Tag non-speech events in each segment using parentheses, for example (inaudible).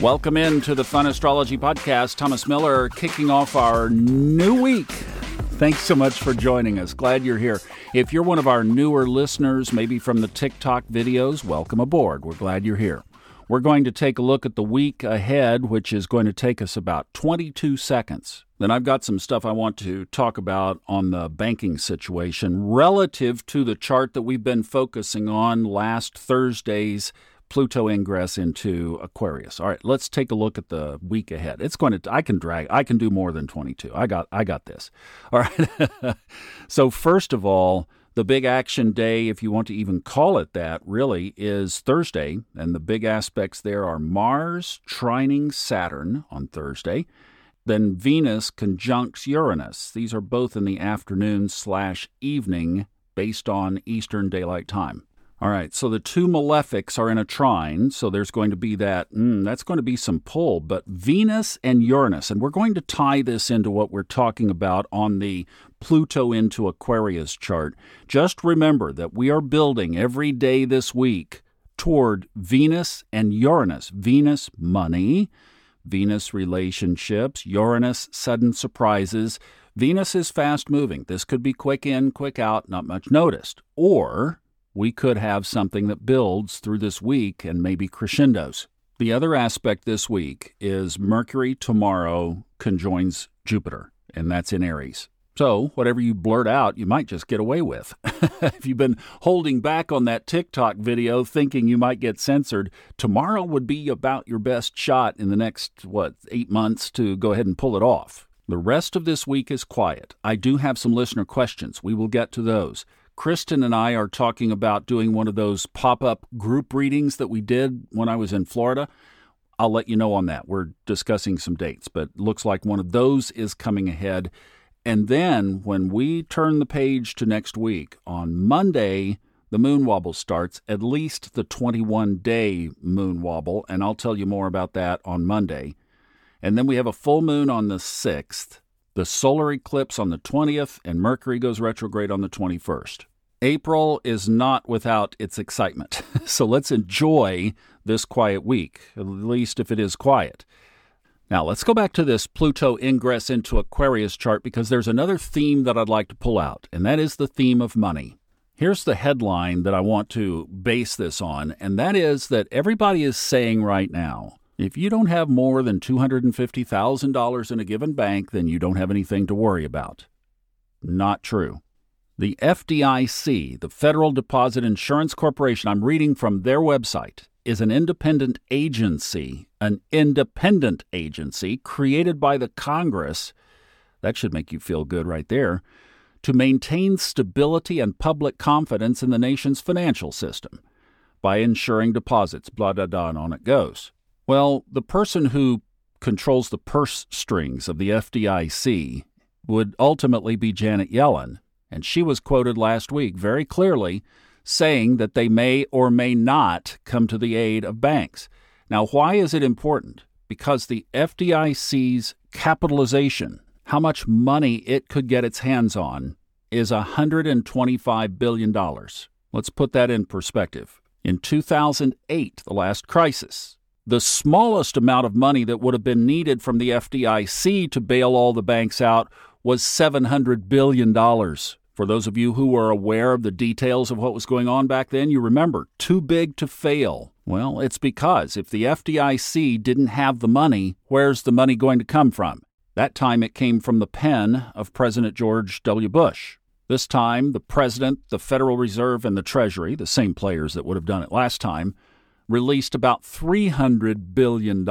Welcome in to the Fun Astrology Podcast. Thomas Miller kicking off our new week. Thanks so much for joining us. Glad you're here. If you're one of our newer listeners, maybe from the TikTok videos, welcome aboard. We're glad you're here. We're going to take a look at the week ahead, which is going to take us about 22 seconds. Then I've got some stuff I want to talk about on the banking situation relative to the chart that we've been focusing on last Thursday's Pluto ingress into Aquarius. All right, let's take a look at the week ahead. It's going to I can drag I can do more than 22. I got I got this. (laughs) All right. (laughs) so first of all, the big action day, if you want to even call it that, really is Thursday, and the big aspects there are Mars trining Saturn on Thursday, then Venus conjuncts Uranus. These are both in the afternoon slash evening based on Eastern Daylight Time. All right, so the two malefics are in a trine, so there's going to be that, mm, that's going to be some pull. But Venus and Uranus, and we're going to tie this into what we're talking about on the Pluto into Aquarius chart. Just remember that we are building every day this week toward Venus and Uranus. Venus, money, Venus, relationships, Uranus, sudden surprises. Venus is fast moving. This could be quick in, quick out, not much noticed. Or we could have something that builds through this week and maybe crescendos. The other aspect this week is Mercury tomorrow conjoins Jupiter, and that's in Aries. So, whatever you blurt out, you might just get away with. (laughs) if you've been holding back on that TikTok video thinking you might get censored, tomorrow would be about your best shot in the next, what, eight months to go ahead and pull it off. The rest of this week is quiet. I do have some listener questions. We will get to those. Kristen and I are talking about doing one of those pop up group readings that we did when I was in Florida. I'll let you know on that. We're discussing some dates, but looks like one of those is coming ahead. And then when we turn the page to next week, on Monday, the moon wobble starts, at least the 21 day moon wobble, and I'll tell you more about that on Monday. And then we have a full moon on the 6th, the solar eclipse on the 20th, and Mercury goes retrograde on the 21st. April is not without its excitement. (laughs) so let's enjoy this quiet week, at least if it is quiet. Now, let's go back to this Pluto ingress into Aquarius chart because there's another theme that I'd like to pull out, and that is the theme of money. Here's the headline that I want to base this on, and that is that everybody is saying right now if you don't have more than $250,000 in a given bank, then you don't have anything to worry about. Not true. The FDIC, the Federal Deposit Insurance Corporation, I'm reading from their website, is an independent agency, an independent agency created by the Congress. That should make you feel good right there. To maintain stability and public confidence in the nation's financial system by ensuring deposits, blah, blah, blah, and on it goes. Well, the person who controls the purse strings of the FDIC would ultimately be Janet Yellen and she was quoted last week very clearly saying that they may or may not come to the aid of banks. Now, why is it important? Because the FDIC's capitalization, how much money it could get its hands on, is $125 billion. Let's put that in perspective. In 2008, the last crisis, the smallest amount of money that would have been needed from the FDIC to bail all the banks out was $700 billion. For those of you who are aware of the details of what was going on back then, you remember too big to fail. Well, it's because if the FDIC didn't have the money, where's the money going to come from? That time it came from the pen of President George W. Bush. This time, the President, the Federal Reserve, and the Treasury, the same players that would have done it last time, released about $300 billion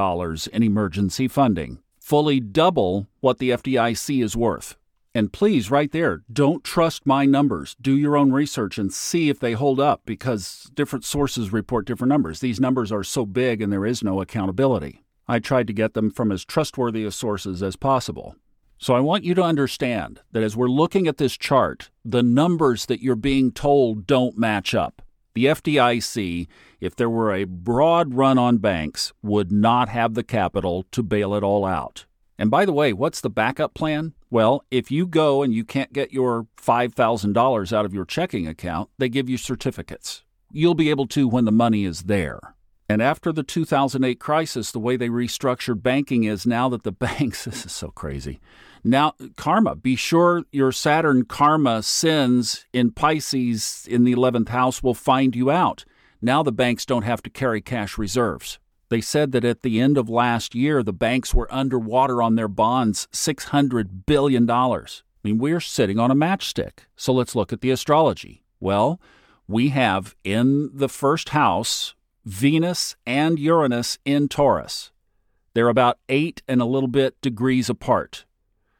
in emergency funding, fully double what the FDIC is worth. And please, right there, don't trust my numbers. Do your own research and see if they hold up because different sources report different numbers. These numbers are so big and there is no accountability. I tried to get them from as trustworthy a sources as possible. So I want you to understand that as we're looking at this chart, the numbers that you're being told don't match up. The FDIC, if there were a broad run on banks, would not have the capital to bail it all out. And by the way, what's the backup plan? Well, if you go and you can't get your $5,000 out of your checking account, they give you certificates. You'll be able to when the money is there. And after the 2008 crisis, the way they restructured banking is now that the (laughs) banks, this is so crazy. Now, karma, be sure your Saturn karma sins in Pisces in the 11th house will find you out. Now the banks don't have to carry cash reserves. They said that at the end of last year, the banks were underwater on their bonds $600 billion. I mean, we're sitting on a matchstick. So let's look at the astrology. Well, we have in the first house Venus and Uranus in Taurus. They're about eight and a little bit degrees apart.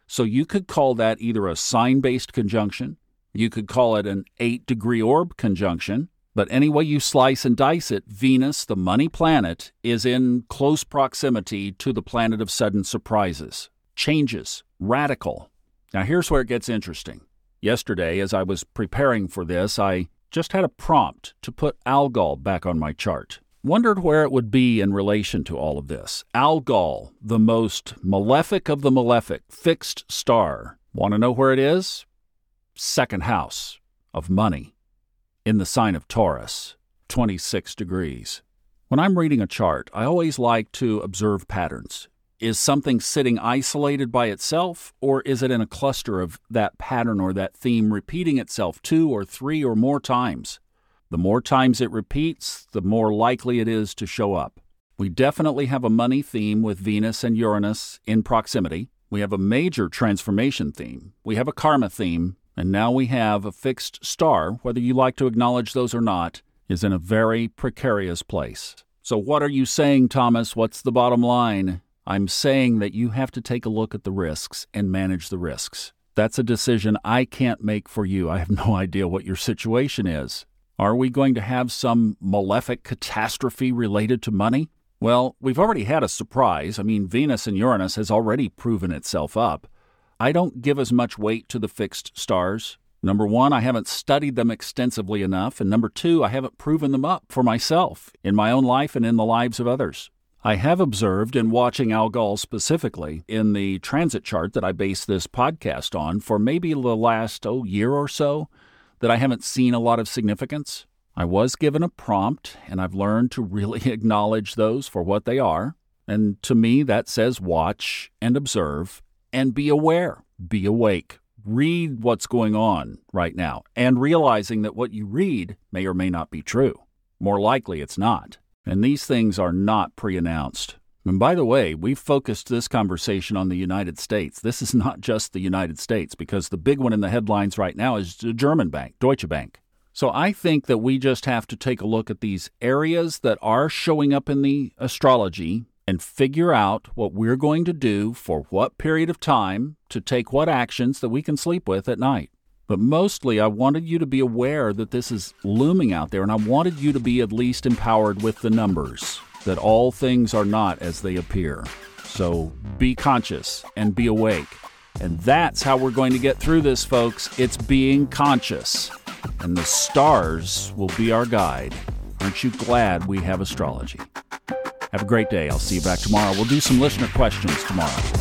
So you could call that either a sign based conjunction, you could call it an eight degree orb conjunction, but any way you slice and dice it, Venus, the money planet, is in close proximity to the planet of sudden surprises, changes, radical. Now, here's where it gets interesting. Yesterday, as I was preparing for this, I just had a prompt to put Algol back on my chart. Wondered where it would be in relation to all of this. Algol, the most malefic of the malefic, fixed star. Want to know where it is? Second house of money in the sign of Taurus, 26 degrees. When I'm reading a chart, I always like to observe patterns. Is something sitting isolated by itself, or is it in a cluster of that pattern or that theme repeating itself two or three or more times? The more times it repeats, the more likely it is to show up. We definitely have a money theme with Venus and Uranus in proximity. We have a major transformation theme. We have a karma theme and now we have a fixed star, whether you like to acknowledge those or not, is in a very precarious place. So, what are you saying, Thomas? What's the bottom line? I'm saying that you have to take a look at the risks and manage the risks. That's a decision I can't make for you. I have (laughs) no idea what your situation is. Are we going to have some malefic catastrophe related to money? Well, we've already had a surprise. I mean, Venus and Uranus has already proven itself up. I don't give as much weight to the fixed stars. Number one, I haven't studied them extensively enough. And number two, I haven't proven them up for myself in my own life and in the lives of others. I have observed in watching Algol specifically in the transit chart that I base this podcast on for maybe the last oh, year or so that I haven't seen a lot of significance. I was given a prompt and I've learned to really (laughs) acknowledge those for what they are. And to me, that says watch and observe and be aware, be awake. Read what's going on right now and realizing that what you read may or may not be true. More likely, it's not. And these things are not pre announced. And by the way, we've focused this conversation on the United States. This is not just the United States, because the big one in the headlines right now is the German bank, Deutsche Bank. So I think that we just have to take a look at these areas that are showing up in the astrology and figure out what we're going to do for what period of time to take what actions that we can sleep with at night. But mostly, I wanted you to be aware that this is looming out there, and I wanted you to be at least empowered with the numbers, that all things are not as they appear. So be conscious and be awake. And that's how we're going to get through this, folks. It's being conscious. And the stars will be our guide. Aren't you glad we have astrology? Have a great day. I'll see you back tomorrow. We'll do some listener questions tomorrow.